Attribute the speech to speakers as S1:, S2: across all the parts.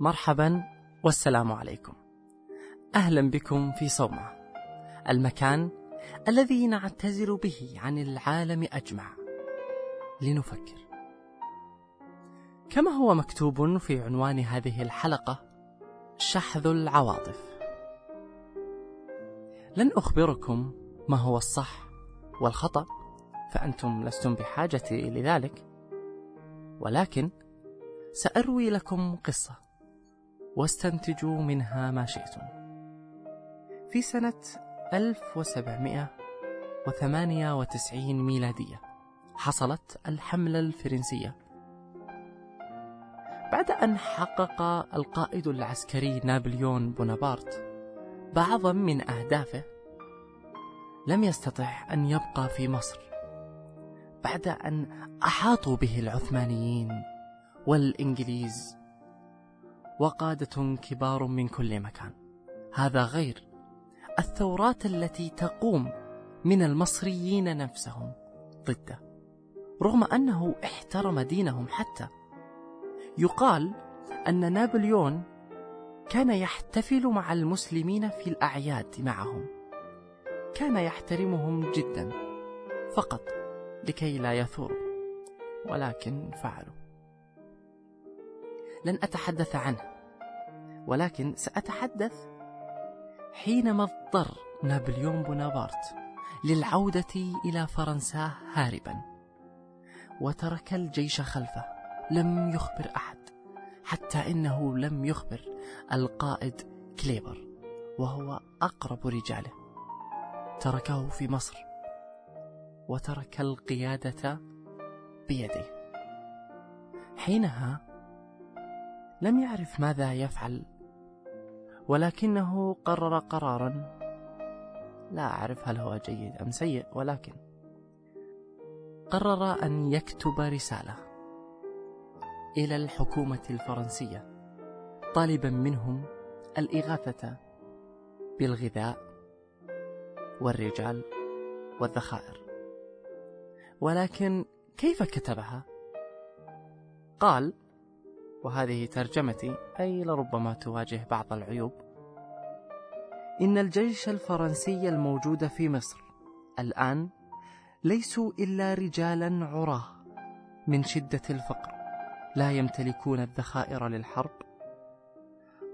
S1: مرحبا والسلام عليكم. أهلا بكم في صومعة المكان الذي نعتزل به عن العالم أجمع. لنفكر. كما هو مكتوب في عنوان هذه الحلقة شحذ العواطف. لن أخبركم ما هو الصح والخطأ فأنتم لستم بحاجة لذلك ولكن سأروي لكم قصة. واستنتجوا منها ما شئتم. في سنة 1798 ميلادية حصلت الحملة الفرنسية. بعد أن حقق القائد العسكري نابليون بونابرت بعضا من أهدافه لم يستطع أن يبقى في مصر بعد أن أحاطوا به العثمانيين والإنجليز. وقادة كبار من كل مكان. هذا غير الثورات التي تقوم من المصريين نفسهم ضده. رغم أنه احترم دينهم حتى. يقال أن نابليون كان يحتفل مع المسلمين في الأعياد معهم. كان يحترمهم جدا. فقط لكي لا يثوروا. ولكن فعلوا. لن أتحدث عنه. ولكن سأتحدث حينما اضطر نابليون بونابرت للعودة إلى فرنسا هاربا وترك الجيش خلفه. لم يخبر أحد حتى إنه لم يخبر القائد كليبر وهو أقرب رجاله. تركه في مصر وترك القيادة بيده. حينها لم يعرف ماذا يفعل ولكنه قرر قرارا لا أعرف هل هو جيد أم سيء ولكن قرر أن يكتب رسالة إلى الحكومة الفرنسية طالبا منهم الإغاثة بالغذاء والرجال والذخائر ولكن كيف كتبها؟ قال وهذه ترجمتي أي لربما تواجه بعض العيوب. إن الجيش الفرنسي الموجود في مصر الآن ليسوا إلا رجالا عراة من شدة الفقر لا يمتلكون الذخائر للحرب.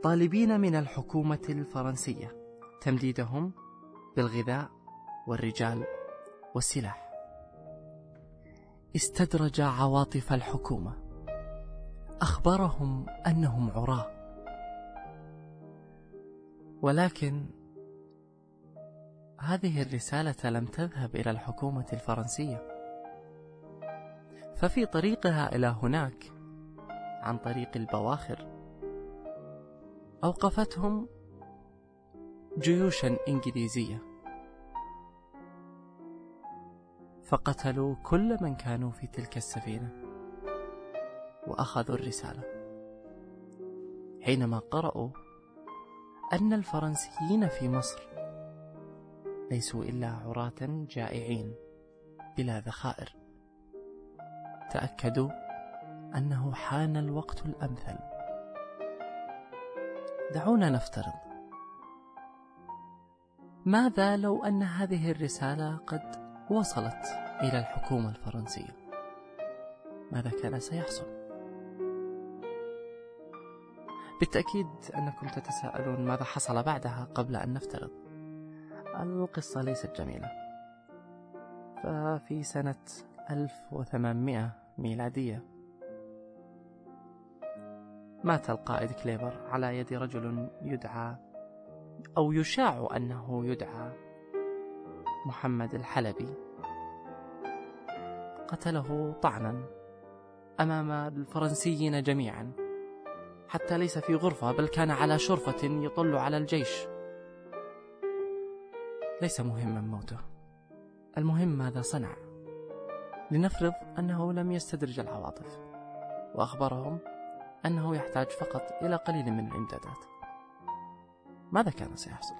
S1: طالبين من الحكومة الفرنسية تمديدهم بالغذاء والرجال والسلاح. استدرج عواطف الحكومة. أخبرهم أنهم عراة. ولكن هذه الرسالة لم تذهب إلى الحكومة الفرنسية. ففي طريقها إلى هناك عن طريق البواخر أوقفتهم جيوشا إنجليزية. فقتلوا كل من كانوا في تلك السفينة. وأخذوا الرسالة. حينما قرأوا أن الفرنسيين في مصر ليسوا إلا عراة جائعين بلا ذخائر تأكدوا أنه حان الوقت الأمثل. دعونا نفترض. ماذا لو أن هذه الرسالة قد وصلت إلى الحكومة الفرنسية؟ ماذا كان سيحصل؟ بالتأكيد أنكم تتساءلون ماذا حصل بعدها قبل أن نفترض. القصة ليست جميلة. ففي سنة 1800 ميلادية مات القائد كليبر على يد رجل يدعى أو يشاع أنه يدعى محمد الحلبي. قتله طعنا أمام الفرنسيين جميعا. حتى ليس في غرفة بل كان على شرفة يطل على الجيش. ليس مهما موته. المهم ماذا صنع. لنفرض أنه لم يستدرج العواطف وأخبرهم أنه يحتاج فقط إلى قليل من الإمدادات. ماذا كان سيحصل؟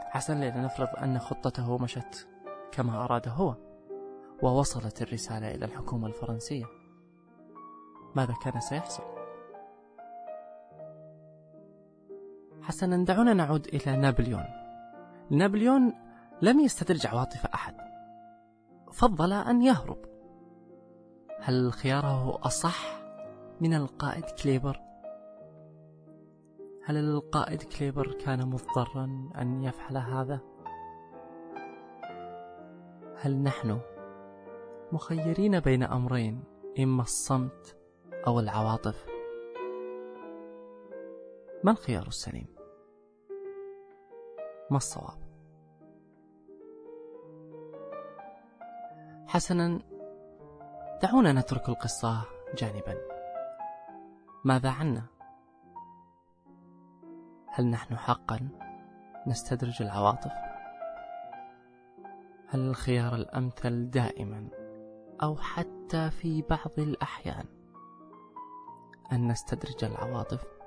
S1: حسن لنفرض أن خطته مشت كما أراد هو ووصلت الرسالة إلى الحكومة الفرنسية. ماذا كان سيحصل حسنا دعونا نعود إلى نابليون نابليون لم يستدرج عواطف أحد فضل أن يهرب هل خياره أصح من القائد كليبر؟ هل القائد كليبر كان مضطرا أن يفعل هذا؟ هل نحن مخيرين بين أمرين إما الصمت أو العواطف؟ ما الخيار السليم؟ ما الصواب؟ حسنا دعونا نترك القصة جانبا ماذا عنا؟ هل نحن حقا نستدرج العواطف؟ هل الخيار الأمثل دائما أو حتى في بعض الأحيان أن نستدرج العواطف؟